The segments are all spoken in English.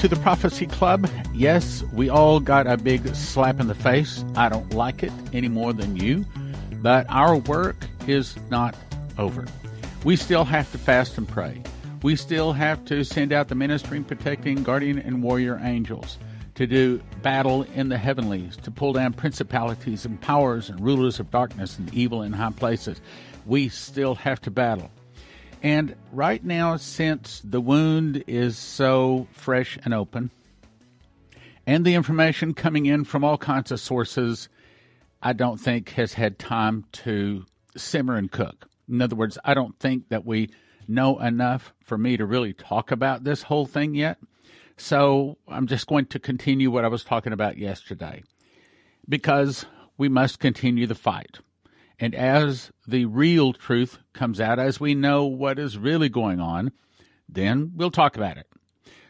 to the Prophecy Club. Yes, we all got a big slap in the face. I don't like it any more than you, but our work is not over. We still have to fast and pray. We still have to send out the ministering, protecting, guardian, and warrior angels to do battle in the heavenlies, to pull down principalities and powers and rulers of darkness and evil in high places. We still have to battle. And right now, since the wound is so fresh and open, and the information coming in from all kinds of sources, I don't think has had time to simmer and cook. In other words, I don't think that we know enough for me to really talk about this whole thing yet. So I'm just going to continue what I was talking about yesterday because we must continue the fight. And as the real truth comes out, as we know what is really going on, then we'll talk about it.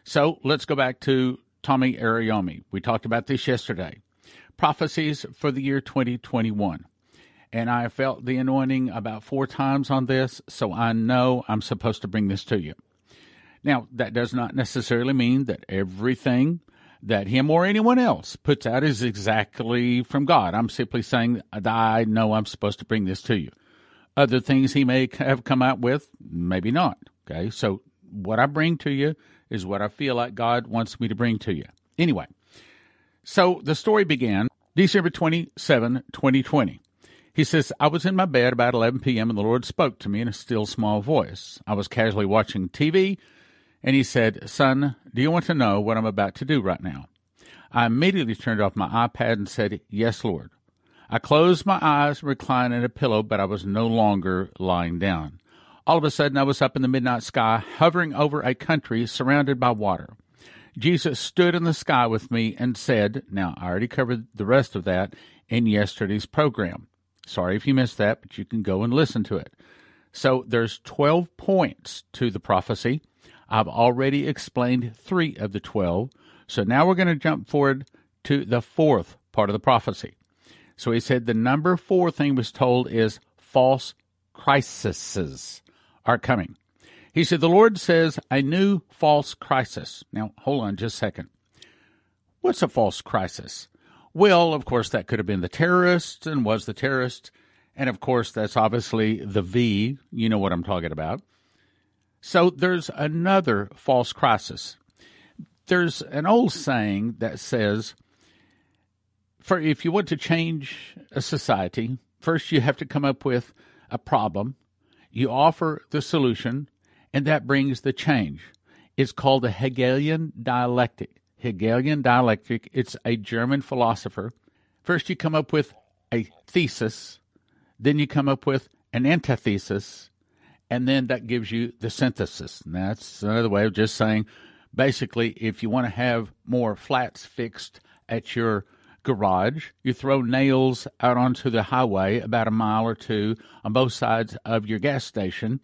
So let's go back to Tomi Arayomi. We talked about this yesterday. Prophecies for the year 2021. And I felt the anointing about four times on this, so I know I'm supposed to bring this to you. Now, that does not necessarily mean that everything that him or anyone else puts out is exactly from God. I'm simply saying that I know I'm supposed to bring this to you. Other things he may have come out with, maybe not. Okay, so what I bring to you is what I feel like God wants me to bring to you. Anyway, so the story began December 27, 2020. He says, I was in my bed about 11 p.m. and the Lord spoke to me in a still small voice. I was casually watching TV and he said, Son, do you want to know what I'm about to do right now? I immediately turned off my iPad and said, Yes, Lord. I closed my eyes, and reclined in a pillow, but I was no longer lying down. All of a sudden, I was up in the midnight sky, hovering over a country surrounded by water. Jesus stood in the sky with me and said, Now, I already covered the rest of that in yesterday's program. Sorry if you missed that, but you can go and listen to it. So there's 12 points to the prophecy. I've already explained three of the 12. So now we're going to jump forward to the fourth part of the prophecy. So he said the number four thing was told is false crises are coming. He said, The Lord says a new false crisis. Now, hold on just a second. What's a false crisis? Well, of course, that could have been the terrorists and was the terrorist. And of course, that's obviously the V. You know what I'm talking about. So there's another false crisis. There's an old saying that says, for if you want to change a society, first you have to come up with a problem, you offer the solution, and that brings the change. It's called the Hegelian dialectic. Hegelian dialectic, it's a German philosopher. First you come up with a thesis, then you come up with an antithesis, and then that gives you the synthesis. And that's another way of just saying basically, if you want to have more flats fixed at your garage, you throw nails out onto the highway about a mile or two on both sides of your gas station.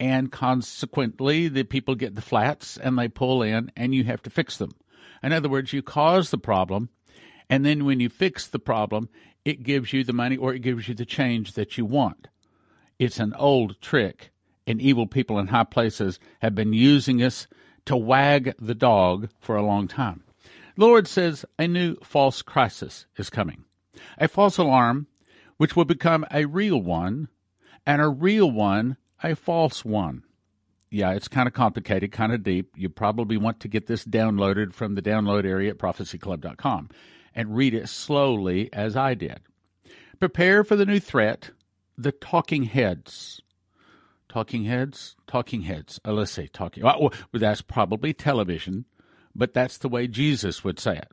And consequently, the people get the flats and they pull in, and you have to fix them. In other words, you cause the problem, and then when you fix the problem, it gives you the money or it gives you the change that you want. It's an old trick and evil people in high places have been using us to wag the dog for a long time. The Lord says a new false crisis is coming, a false alarm which will become a real one, and a real one a false one. Yeah, it's kind of complicated, kind of deep. You probably want to get this downloaded from the download area at prophecyclub.com and read it slowly as I did. Prepare for the new threat, the talking heads. Talking Heads, Talking Heads. Uh, let's say Talking. Well, that's probably television, but that's the way Jesus would say it.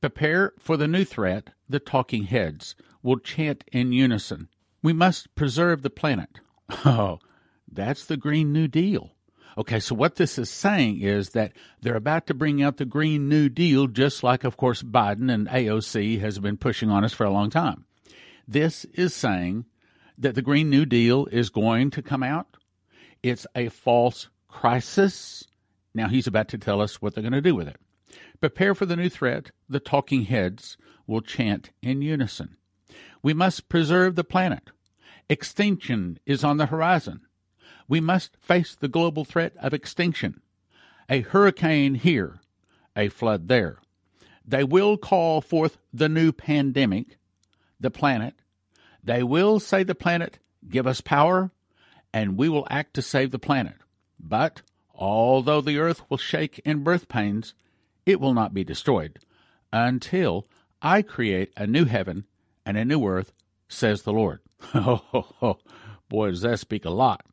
Prepare for the new threat. The Talking Heads will chant in unison. We must preserve the planet. Oh, that's the Green New Deal. Okay, so what this is saying is that they're about to bring out the Green New Deal, just like, of course, Biden and AOC has been pushing on us for a long time. This is saying that the Green New Deal is going to come out. It's a false crisis. Now he's about to tell us what they're going to do with it. Prepare for the new threat. The talking heads will chant in unison. We must preserve the planet. Extinction is on the horizon. We must face the global threat of extinction. A hurricane here, a flood there. They will call forth the new pandemic, the planet. They will say the planet, give us power, and we will act to save the planet. But although the earth will shake in birth pains, it will not be destroyed until I create a new heaven and a new earth, says the Lord. Oh, boy, does that speak a lot.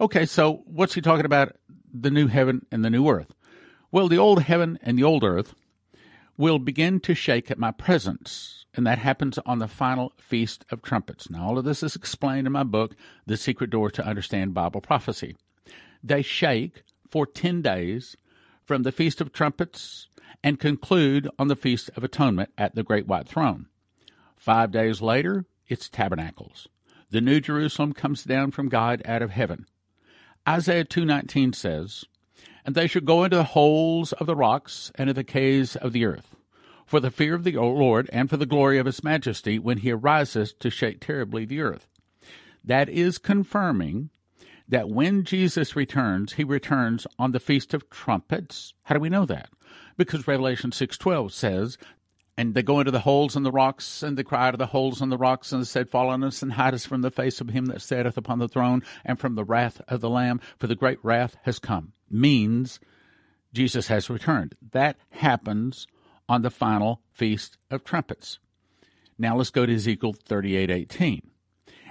Okay, so what's he talking about? The new heaven and the new earth. Well, the old heaven and the old earth will begin to shake at my presence, and that happens on the final Feast of Trumpets. Now, all of this is explained in my book, The Secret Door to Understand Bible Prophecy. They shake for 10 days from the Feast of Trumpets and conclude on the Feast of Atonement at the Great White Throne. Five days later, it's Tabernacles. The New Jerusalem comes down from God out of heaven. Isaiah 2:19 says, "And they should go into the holes of the rocks and into the caves of the earth, for the fear of the Lord and for the glory of his majesty when he arises to shake terribly the earth." That is confirming that when Jesus returns, he returns on the feast of trumpets. How do we know that? Because Revelation 6:12 says, and they go into the holes in the rocks, and they cry out of the holes in the rocks, and said, Fall on us and hide us from the face of him that sitteth upon the throne, and from the wrath of the Lamb, for the great wrath has come. Means Jesus has returned. That happens on the final feast of trumpets. Now let's go to Ezekiel thirty-eight eighteen.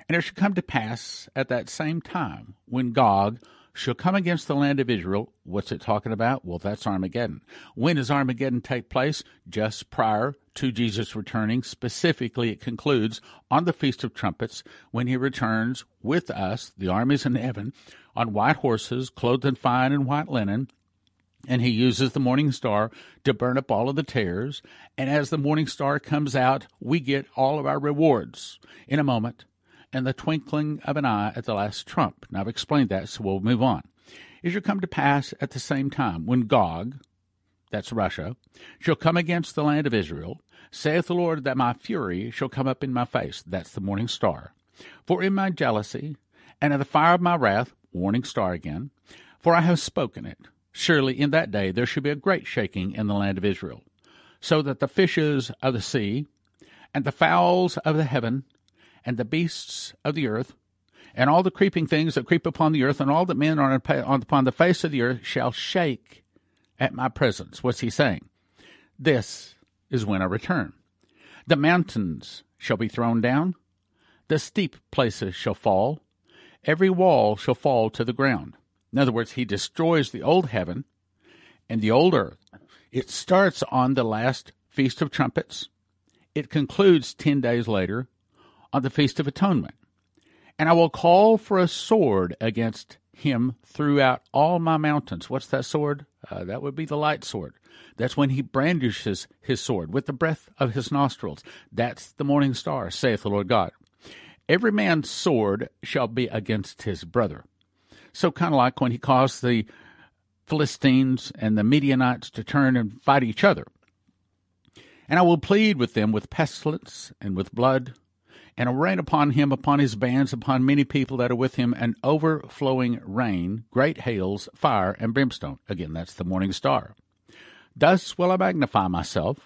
And it shall come to pass at that same time when Gog shall come against the land of Israel. What's it talking about? Well, that's Armageddon. When does Armageddon take place? Just prior to Jesus returning. Specifically, it concludes on the Feast of Trumpets when he returns with us, the armies in heaven, on white horses, clothed in fine and white linen. And he uses the morning star to burn up all of the tares. And as the morning star comes out, we get all of our rewards. In a moment, and the twinkling of an eye at the last trump. Now, I've explained that, so we'll move on. It shall come to pass at the same time when Gog, that's Russia, shall come against the land of Israel, saith the Lord, that my fury shall come up in my face. That's the morning star. For in my jealousy and in the fire of my wrath, warning star again, for I have spoken it. Surely in that day there shall be a great shaking in the land of Israel, so that the fishes of the sea and the fowls of the heaven and the beasts of the earth, and all the creeping things that creep upon the earth, and all that men are upon the face of the earth shall shake at my presence. What's he saying? This is when I return. The mountains shall be thrown down, the steep places shall fall, every wall shall fall to the ground. In other words, he destroys the old heaven and the old earth. It starts on the last Feast of Trumpets. It concludes 10 days later on the Feast of Atonement. And I will call for a sword against him throughout all my mountains. What's that sword? Uh, that would be the light sword. That's when he brandishes his sword with the breath of his nostrils. That's the morning star, saith the Lord God. Every man's sword shall be against his brother. So, kind of like when he caused the Philistines and the Midianites to turn and fight each other. And I will plead with them with pestilence and with blood and a rain upon him, upon his bands, upon many people that are with him, an overflowing rain, great hails, fire, and brimstone. Again, that's the morning star. Thus will I magnify myself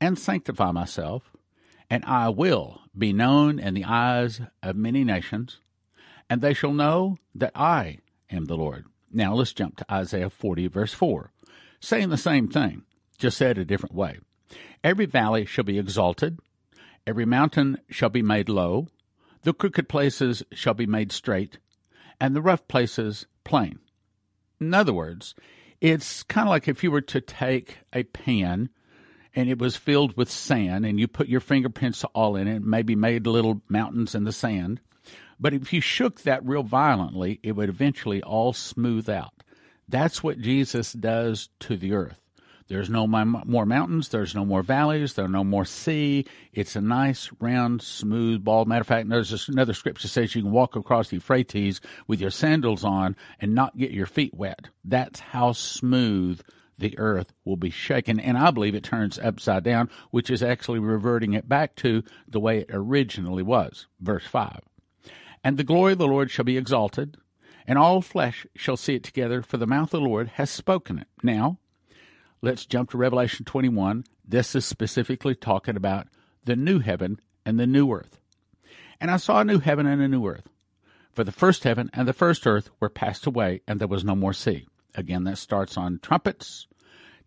and sanctify myself, and I will be known in the eyes of many nations, and they shall know that I am the Lord. Now let's jump to Isaiah 40, verse 4, saying the same thing, just said a different way. Every valley shall be exalted Every mountain shall be made low, the crooked places shall be made straight, and the rough places plain. In other words, it's kind of like if you were to take a pan and it was filled with sand and you put your fingerprints all in it, and maybe made little mountains in the sand. But if you shook that real violently, it would eventually all smooth out. That's what Jesus does to the earth. There's no more mountains. There's no more valleys. There's no more sea. It's a nice, round, smooth ball. Matter of fact, there's another scripture says you can walk across the Euphrates with your sandals on and not get your feet wet. That's how smooth the earth will be shaken. And I believe it turns upside down, which is actually reverting it back to the way it originally was. Verse 5. And the glory of the Lord shall be exalted, and all flesh shall see it together, for the mouth of the Lord has spoken it. Now, let's jump to Revelation 21. This is specifically talking about the new heaven and the new earth. And I saw a new heaven and a new earth. For the first heaven and the first earth were passed away, and there was no more sea. Again, that starts on trumpets.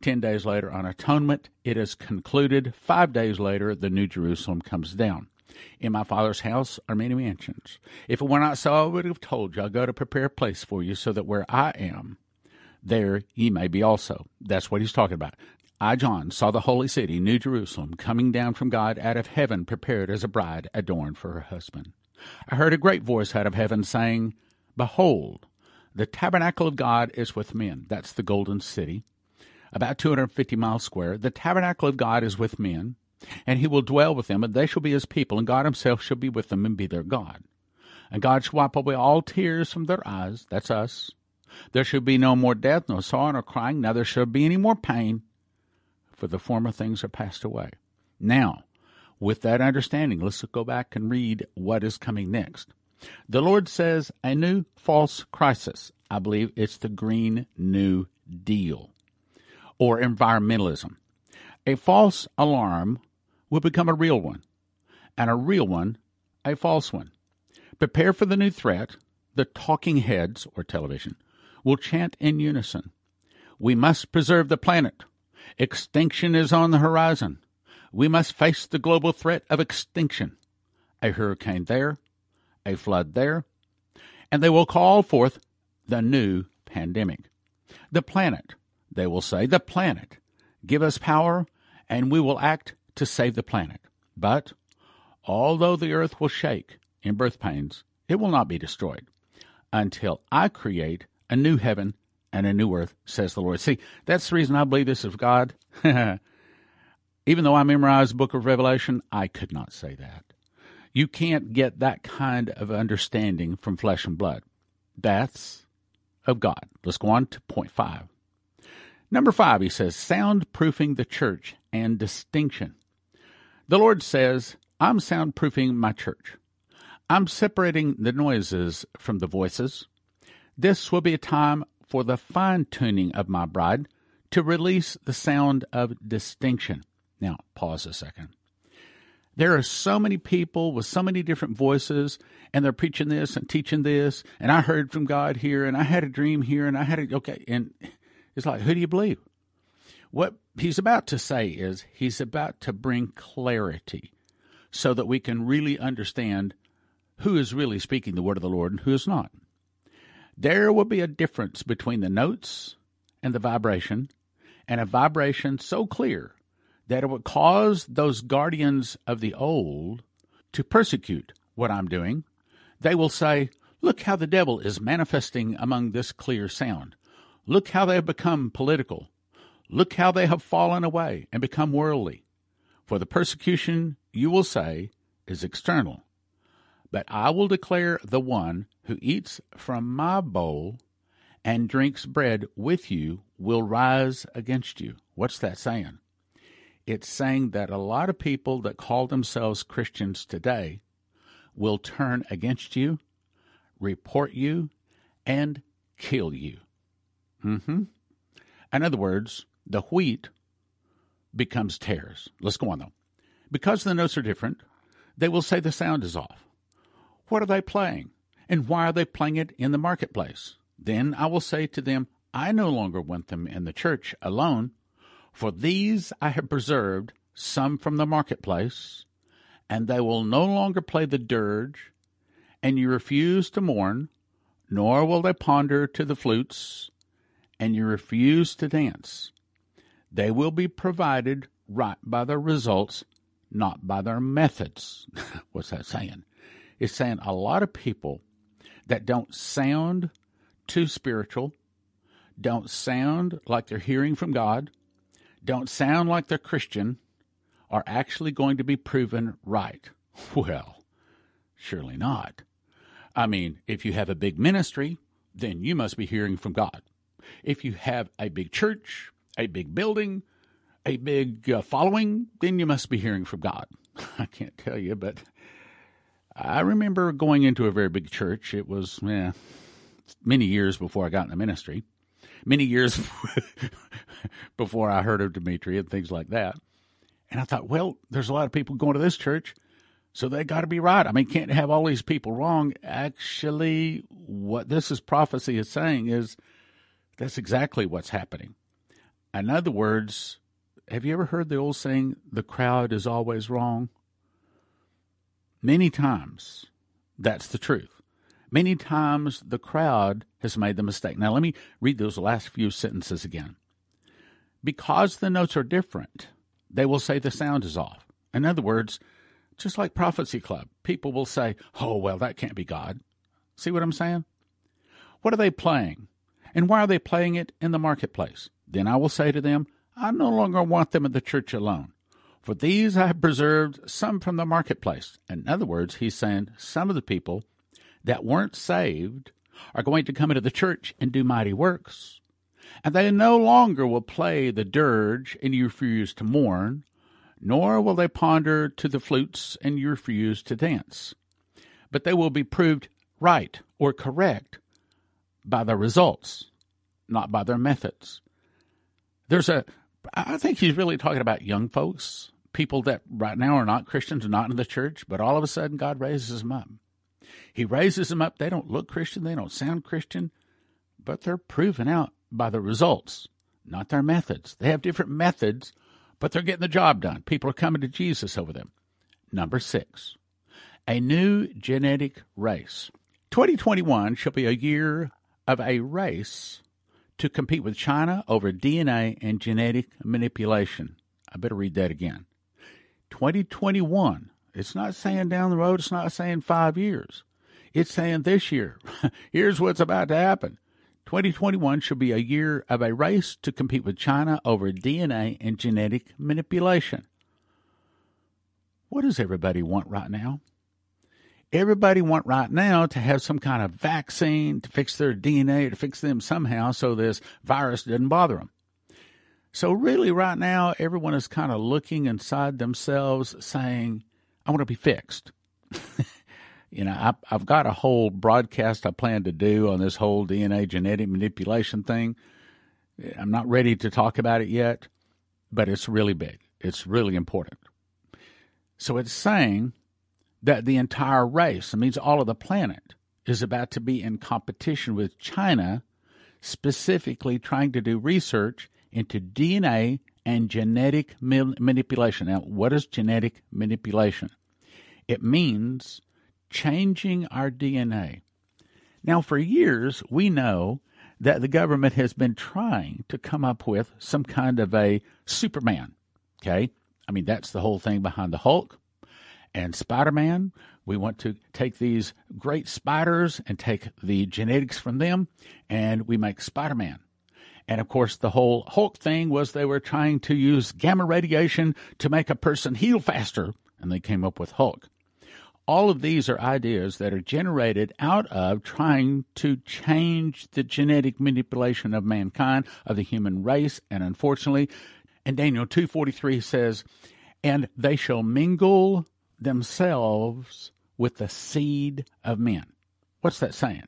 Ten days later, on atonement, it is concluded. Five days later, the New Jerusalem comes down. In my Father's house are many mansions. If it were not so, I would have told you, I'll go to prepare a place for you, so that where I am, there ye may be also. That's what he's talking about. I, John, saw the holy city, New Jerusalem, coming down from God out of heaven, prepared as a bride adorned for her husband. I heard a great voice out of heaven saying, Behold, the tabernacle of God is with men. That's the golden city, about 250 miles square. The tabernacle of God is with men, and he will dwell with them, and they shall be his people, and God himself shall be with them and be their God. And God shall wipe away all tears from their eyes. That's us. There shall be no more death, nor sorrow, nor crying, neither shall be any more pain, for the former things are passed away. Now, with that understanding, let's go back and read what is coming next. The Lord says a new false crisis. I believe it's the Green New Deal or environmentalism. A false alarm will become a real one, and a real one a false one. Prepare for the new threat. The talking heads, or television, will chant in unison. We must preserve the planet. Extinction is on the horizon. We must face the global threat of extinction. A hurricane there, a flood there, and they will call forth the new pandemic. The planet, they will say, the planet, give us power, and we will act to save the planet. But although the earth will shake in birth pains, it will not be destroyed until I create a new heaven and a new earth, says the Lord. See, that's the reason I believe this is God. Even though I memorized the book of Revelation, I could not say that. You can't get that kind of understanding from flesh and blood. That's of God. Let's go on to point five. Number five, he says, soundproofing the church and distinction. The Lord says, I'm soundproofing my church. I'm separating the noises from the voices. This will be a time for the fine tuning of my bride to release the sound of distinction. Now, pause a second. There are so many people with so many different voices, and they're preaching this and teaching this, and I heard from God here, and I had a dream here, and I had a okay, and it's like, who do you believe? What he's about to say is he's about to bring clarity so that we can really understand who is really speaking the word of the Lord and who is not. There will be a difference between the notes and the vibration, and a vibration so clear that it would cause those guardians of the old to persecute what I'm doing. They will say, Look how the devil is manifesting among this clear sound. Look how they have become political. Look how they have fallen away and become worldly. For the persecution, you will say, is external. But I will declare the one who eats from my bowl and drinks bread with you will rise against you. What's that saying? It's saying that a lot of people that call themselves Christians today will turn against you, report you, and kill you. Mm-hmm. In other words, the wheat becomes tares. Let's go on though. Because the notes are different, they will say the sound is off. What are they playing? And why are they playing it in the marketplace? Then I will say to them, I no longer want them in the church alone. For these I have preserved some from the marketplace, and they will no longer play the dirge, and you refuse to mourn, nor will they ponder to the flutes, and you refuse to dance. They will be provided right by their results, not by their methods. What's that saying? It's saying a lot of people that don't sound too spiritual, don't sound like they're hearing from God, don't sound like they're Christian are actually going to be proven right. Well, surely not. I mean, if you have a big ministry, then you must be hearing from God. If you have a big church, a big building, a big uh, following, then you must be hearing from God. I can't tell you, but I remember going into a very big church. It was eh, many years before I got in the ministry. Many years before I heard of Dimitri and things like that. And I thought, well, there's a lot of people going to this church, so they got to be right. I mean, can't have all these people wrong. Actually, what this is prophecy is saying is that's exactly what's happening. In other words, have you ever heard the old saying, the crowd is always wrong? Many times, that's the truth. Many times, the crowd has made the mistake. Now, let me read those last few sentences again. Because the notes are different, they will say the sound is off. In other words, just like Prophecy Club, people will say, oh, well, that can't be God. See what I'm saying? What are they playing? And why are they playing it in the marketplace? Then I will say to them, I no longer want them in the church alone. For these I have preserved some from the marketplace. In other words, he's saying some of the people that weren't saved are going to come into the church and do mighty works. And they no longer will play the dirge and you refuse to mourn, nor will they ponder to the flutes and you refuse to dance. But they will be proved right or correct by their results, not by their methods. There's a, I think he's really talking about young folks, people that right now are not Christians, not in the church, but all of a sudden God raises them up. He raises them up. They don't look Christian, they don't sound Christian, but they're proven out by the results, not their methods. They have different methods, but they're getting the job done. People are coming to Jesus over them. Number six, a new genetic race. 2021 shall be a year of a race to compete with China over DNA and genetic manipulation. I better read that again. 2021. It's not saying down the road, it's not saying five years. It's saying this year. Here's what's about to happen. 2021 should be a year of a race to compete with China over DNA and genetic manipulation. What does everybody want right now? Everybody want right now to have some kind of vaccine to fix their DNA, to fix them somehow so this virus doesn't bother them. So, really, right now, everyone is kind of looking inside themselves saying, I want to be fixed. you know, I, I've got a whole broadcast I plan to do on this whole DNA genetic manipulation thing. I'm not ready to talk about it yet, but it's really big. It's really important. So, it's saying that the entire race, it means all of the planet, is about to be in competition with China, specifically trying to do research into DNA and genetic manipulation. Now, what is genetic manipulation? It means changing our DNA. Now, for years, we know that the government has been trying to come up with some kind of a Superman. Okay? I mean, that's the whole thing behind the Hulk and Spider Man. We want to take these great spiders and take the genetics from them, and we make Spider Man. And of course, the whole Hulk thing was they were trying to use gamma radiation to make a person heal faster, and they came up with Hulk. All of these are ideas that are generated out of trying to change the genetic manipulation of mankind, of the human race, and unfortunately, and Daniel 2:43 says, "And they shall mingle themselves with the seed of men. What's that saying?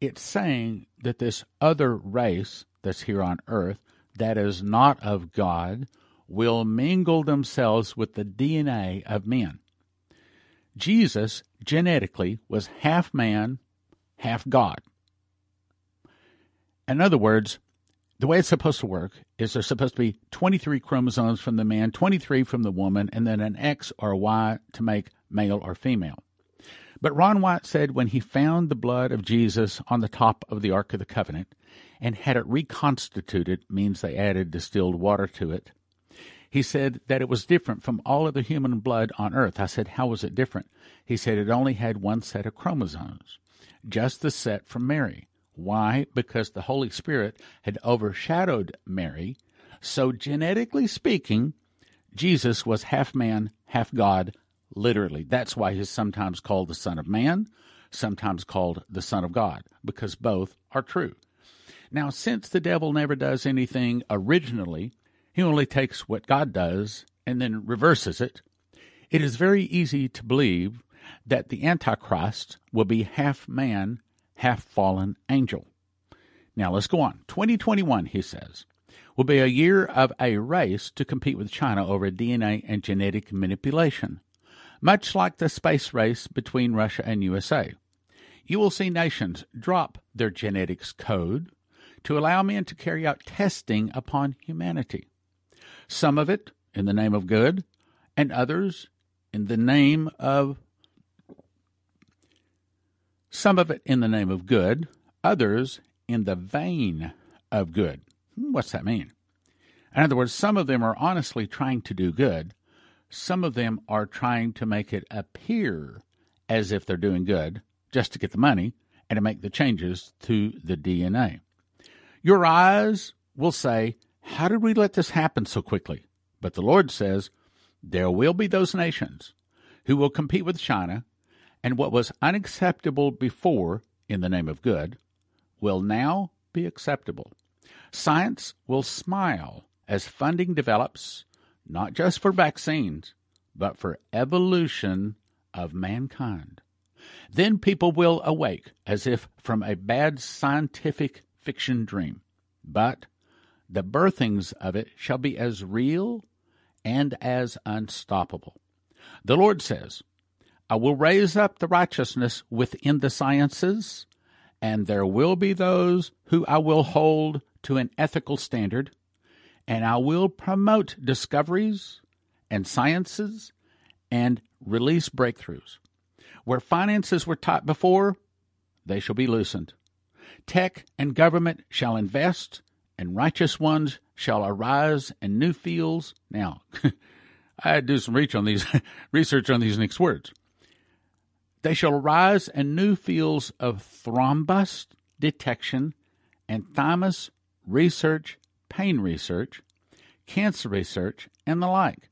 It's saying that this other race that's here on earth that is not of God will mingle themselves with the DNA of men. Jesus genetically was half man, half God. In other words, the way it's supposed to work is there's supposed to be 23 chromosomes from the man, 23 from the woman, and then an X or a Y to make male or female. But Ron Wyatt said when he found the blood of Jesus on the top of the Ark of the Covenant and had it reconstituted, means they added distilled water to it, he said that it was different from all other human blood on earth. I said, How was it different? He said it only had one set of chromosomes, just the set from Mary. Why? Because the Holy Spirit had overshadowed Mary. So, genetically speaking, Jesus was half man, half God, literally. That's why he's sometimes called the Son of Man, sometimes called the Son of God, because both are true. Now, since the devil never does anything originally, he only takes what God does and then reverses it. It is very easy to believe that the Antichrist will be half man, half fallen angel. Now let's go on. 2021, he says, will be a year of a race to compete with China over DNA and genetic manipulation, much like the space race between Russia and USA. You will see nations drop their genetics code to allow men to carry out testing upon humanity. Some of it in the name of good, and others in the name of some of it in the name of good, others in the vein of good. Hmm, what's that mean? In other words, some of them are honestly trying to do good. Some of them are trying to make it appear as if they're doing good just to get the money and to make the changes to the DNA. Your eyes will say, How did we let this happen so quickly? But the Lord says, There will be those nations who will compete with China, and what was unacceptable before in the name of good will now be acceptable. Science will smile as funding develops, not just for vaccines, but for evolution of mankind. Then people will awake as if from a bad scientific fiction dream. But the birthings of it shall be as real and as unstoppable. The Lord says, I will raise up the righteousness within the sciences, and there will be those who I will hold to an ethical standard, and I will promote discoveries and sciences and release breakthroughs. Where finances were taught before, they shall be loosened. Tech and government shall invest, and righteous ones shall arise in new fields. Now, I had to do some research on these research on these next words. They shall arise in new fields of thrombus detection and thymus research, pain research, cancer research, and the like.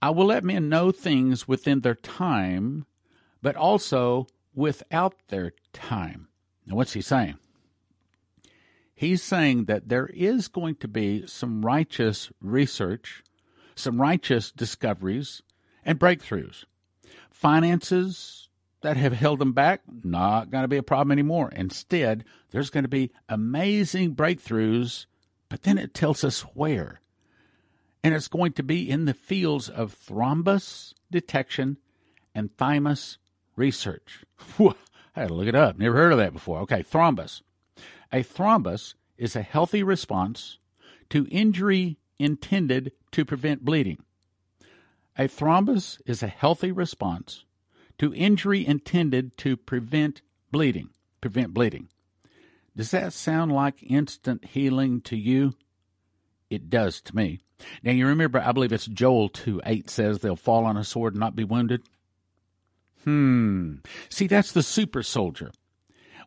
I will let men know things within their time, but also without their time. Now, what's he saying? He's saying that there is going to be some righteous research some righteous discoveries and breakthroughs. Finances that have held them back, not going to be a problem anymore. Instead, there's going to be amazing breakthroughs, but then it tells us where. And it's going to be in the fields of thrombus detection and thymus research. I had to look it up. Never heard of that before. Okay, thrombus. A thrombus is a healthy response to injury intended to prevent bleeding. A thrombus is a healthy response to injury intended to prevent bleeding. Prevent bleeding. Does that sound like instant healing to you? It does to me. Now you remember, I believe it's Joel 2 8 says they'll fall on a sword and not be wounded. Hmm. See, that's the super soldier.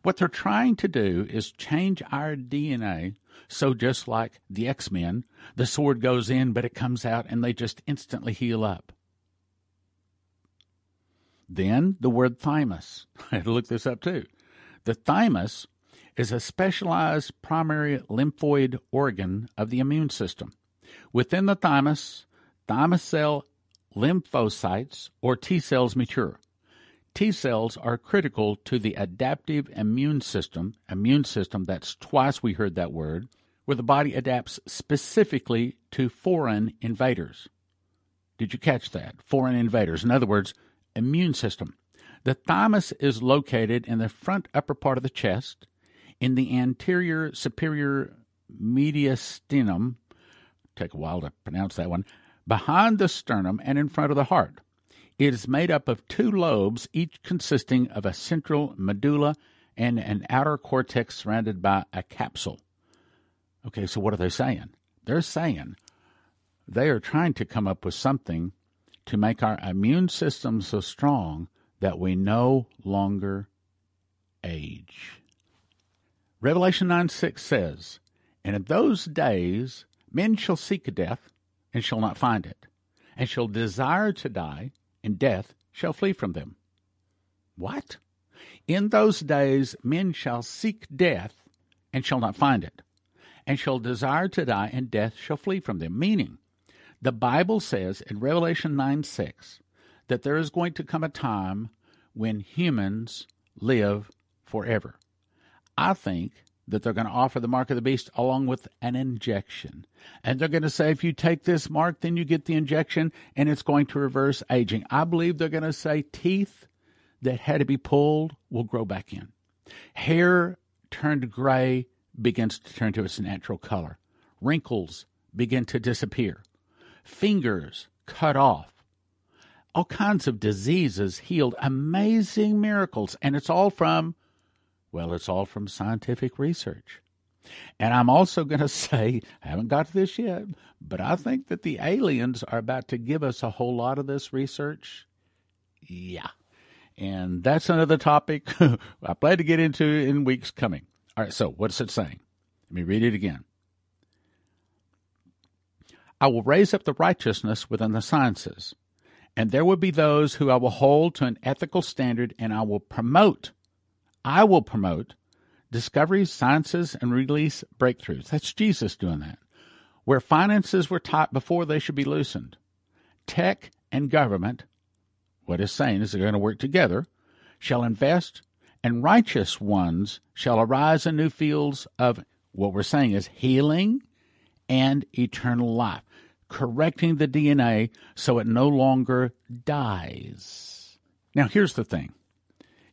What they're trying to do is change our DNA so just like the X Men, the sword goes in, but it comes out and they just instantly heal up. Then the word thymus. I had to look this up too. The thymus is a specialized primary lymphoid organ of the immune system. Within the thymus, thymus cell lymphocytes or T cells mature. T cells are critical to the adaptive immune system, immune system, that's twice we heard that word, where the body adapts specifically to foreign invaders. Did you catch that? Foreign invaders. In other words, immune system. The thymus is located in the front upper part of the chest, in the anterior superior mediastinum. Take a while to pronounce that one. Behind the sternum and in front of the heart. It is made up of two lobes, each consisting of a central medulla and an outer cortex surrounded by a capsule. Okay, so what are they saying? They're saying they are trying to come up with something to make our immune system so strong that we no longer age. Revelation 9 6 says, And in those days men shall seek death, and shall not find it, and shall desire to die, and death shall flee from them. What? In those days men shall seek death and shall not find it, and shall desire to die, and death shall flee from them. Meaning, the Bible says in Revelation 9 6 that there is going to come a time when humans live forever. I think that they're going to offer the mark of the beast along with an injection. And they're going to say, if you take this mark, then you get the injection and it's going to reverse aging. I believe they're going to say teeth that had to be pulled will grow back in. Hair turned gray begins to turn to its natural color. Wrinkles begin to disappear. Fingers cut off. All kinds of diseases healed. Amazing miracles. And it's all from well, it's all from scientific research. And I'm also going to say, I haven't got to this yet, but I think that the aliens are about to give us a whole lot of this research. Yeah. And that's another topic I plan to get into in weeks coming. All right, so what's it saying? Let me read it again. I will raise up the righteousness within the sciences, and there will be those who I will hold to an ethical standard, and I will promote I will promote discoveries, sciences, and release breakthroughs. That's Jesus doing that. Where finances were taught before they should be loosened. Tech and government, what is saying is they're going to work together, shall invest, and righteous ones shall arise in new fields of what we're saying is healing and eternal life, correcting the DNA so it no longer dies. Now, here's the thing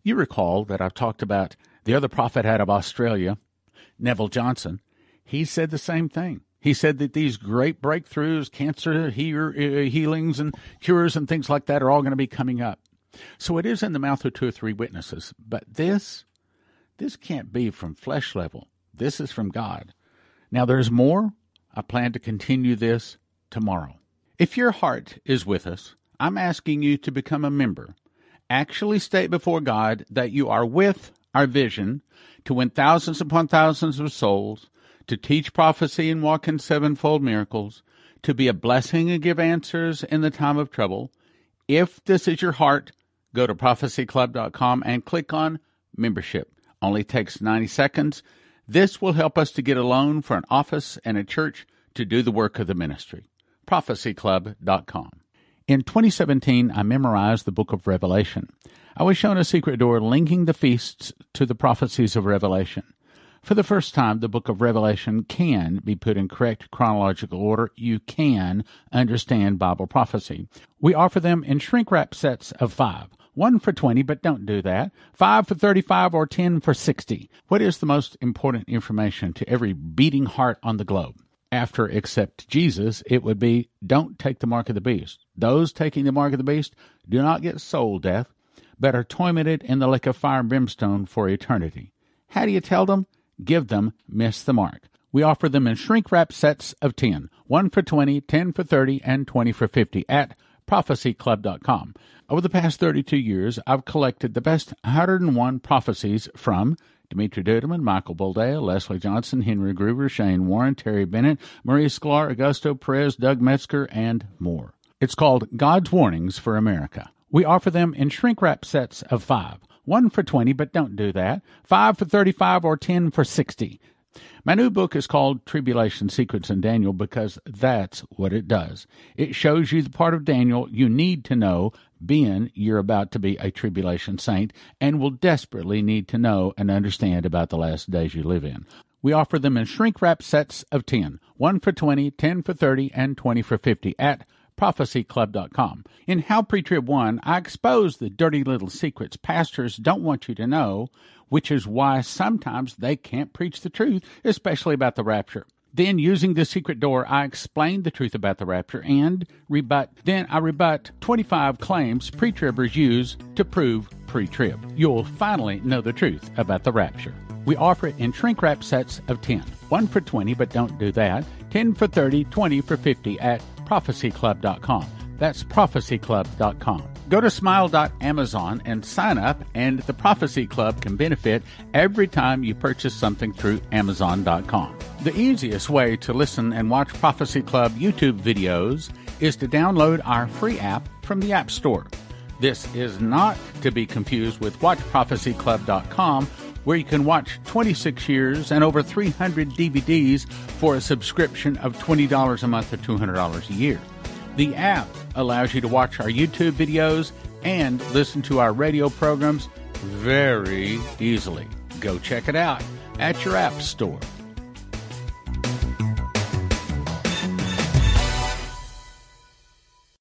you recall that I've talked about the other prophet out of Australia, Neville Johnson. He said the same thing. He said that these great breakthroughs, cancer uh, healings and cures and things like that are all going to be coming up. So it is in the mouth of two or three witnesses. But this, this can't be from flesh level. This is from God. Now there's more. I plan to continue this tomorrow. If your heart is with us, I'm asking you to become a member actually state before God that you are with our vision to win thousands upon thousands of souls, to teach prophecy and walk in sevenfold miracles, to be a blessing and give answers in the time of trouble. If this is your heart, go to prophecyclub.com and click on membership. Only takes 90 seconds. This will help us to get a loan for an office and a church to do the work of the ministry. prophecyclub.com. In 2017, I memorized the book of Revelation. I was shown a secret door linking the feasts to the prophecies of Revelation. For the first time, the book of Revelation can be put in correct chronological order. You can understand Bible prophecy. We offer them in shrink wrap sets of five. One for 20, but don't do that. Five for 35 or 10 for 60. What is the most important information to every beating heart on the globe? After accept Jesus, it would be don't take the mark of the beast. Those taking the mark of the beast do not get soul death, but are tormented in the lake of fire and brimstone for eternity. How do you tell them? Give them miss the mark. We offer them in shrink wrap sets of 10, 1 for 20, 10 for 30, and 20 for 50 at prophecyclub.com. Over the past 32 years, I've collected the best 101 prophecies from Dimitri Duduman, Michael Boldea, Leslie Johnson, Henry Gruver, Shane Warren, Terry Bennett, Maria Sklar, Augusto Perez, Doug Metzger, and more. It's called God's Warnings for America. We offer them in shrink wrap sets of five. One for 20, but don't do that. Five for 35 or 10 for 60. My new book is called Tribulation Secrets in Daniel because that's what it does. It shows you the part of Daniel you need to know, being you're about to be a tribulation saint and will desperately need to know and understand about the last days you live in. We offer them in shrink wrap sets of 10, 1 for 20, 10 for 30, and 20 for 50 at prophecyclub.com. In How Pre-Trib 1, I expose the dirty little secrets pastors don't want you to know which is why sometimes they can't preach the truth, especially about the rapture. Then, using the secret door, I explain the truth about the rapture and rebut. Then I rebut 25 claims pre-tribbers use to prove pre-trib. You'll finally know the truth about the rapture. We offer it in shrink wrap sets of 10. One for 20, but don't do that. 10 for 30, 20 for 50 at prophecyclub.com. That's prophecyclub.com. Go to smile.amazon and sign up, and the Prophecy Club can benefit every time you purchase something through Amazon.com. The easiest way to listen and watch Prophecy Club YouTube videos is to download our free app from the App Store. This is not to be confused with WatchProphecyClub.com, where you can watch 26 years and over 300 DVDs for a subscription of $20 a month or $200 a year. The app allows you to watch our YouTube videos and listen to our radio programs very easily. Go check it out. at your app store.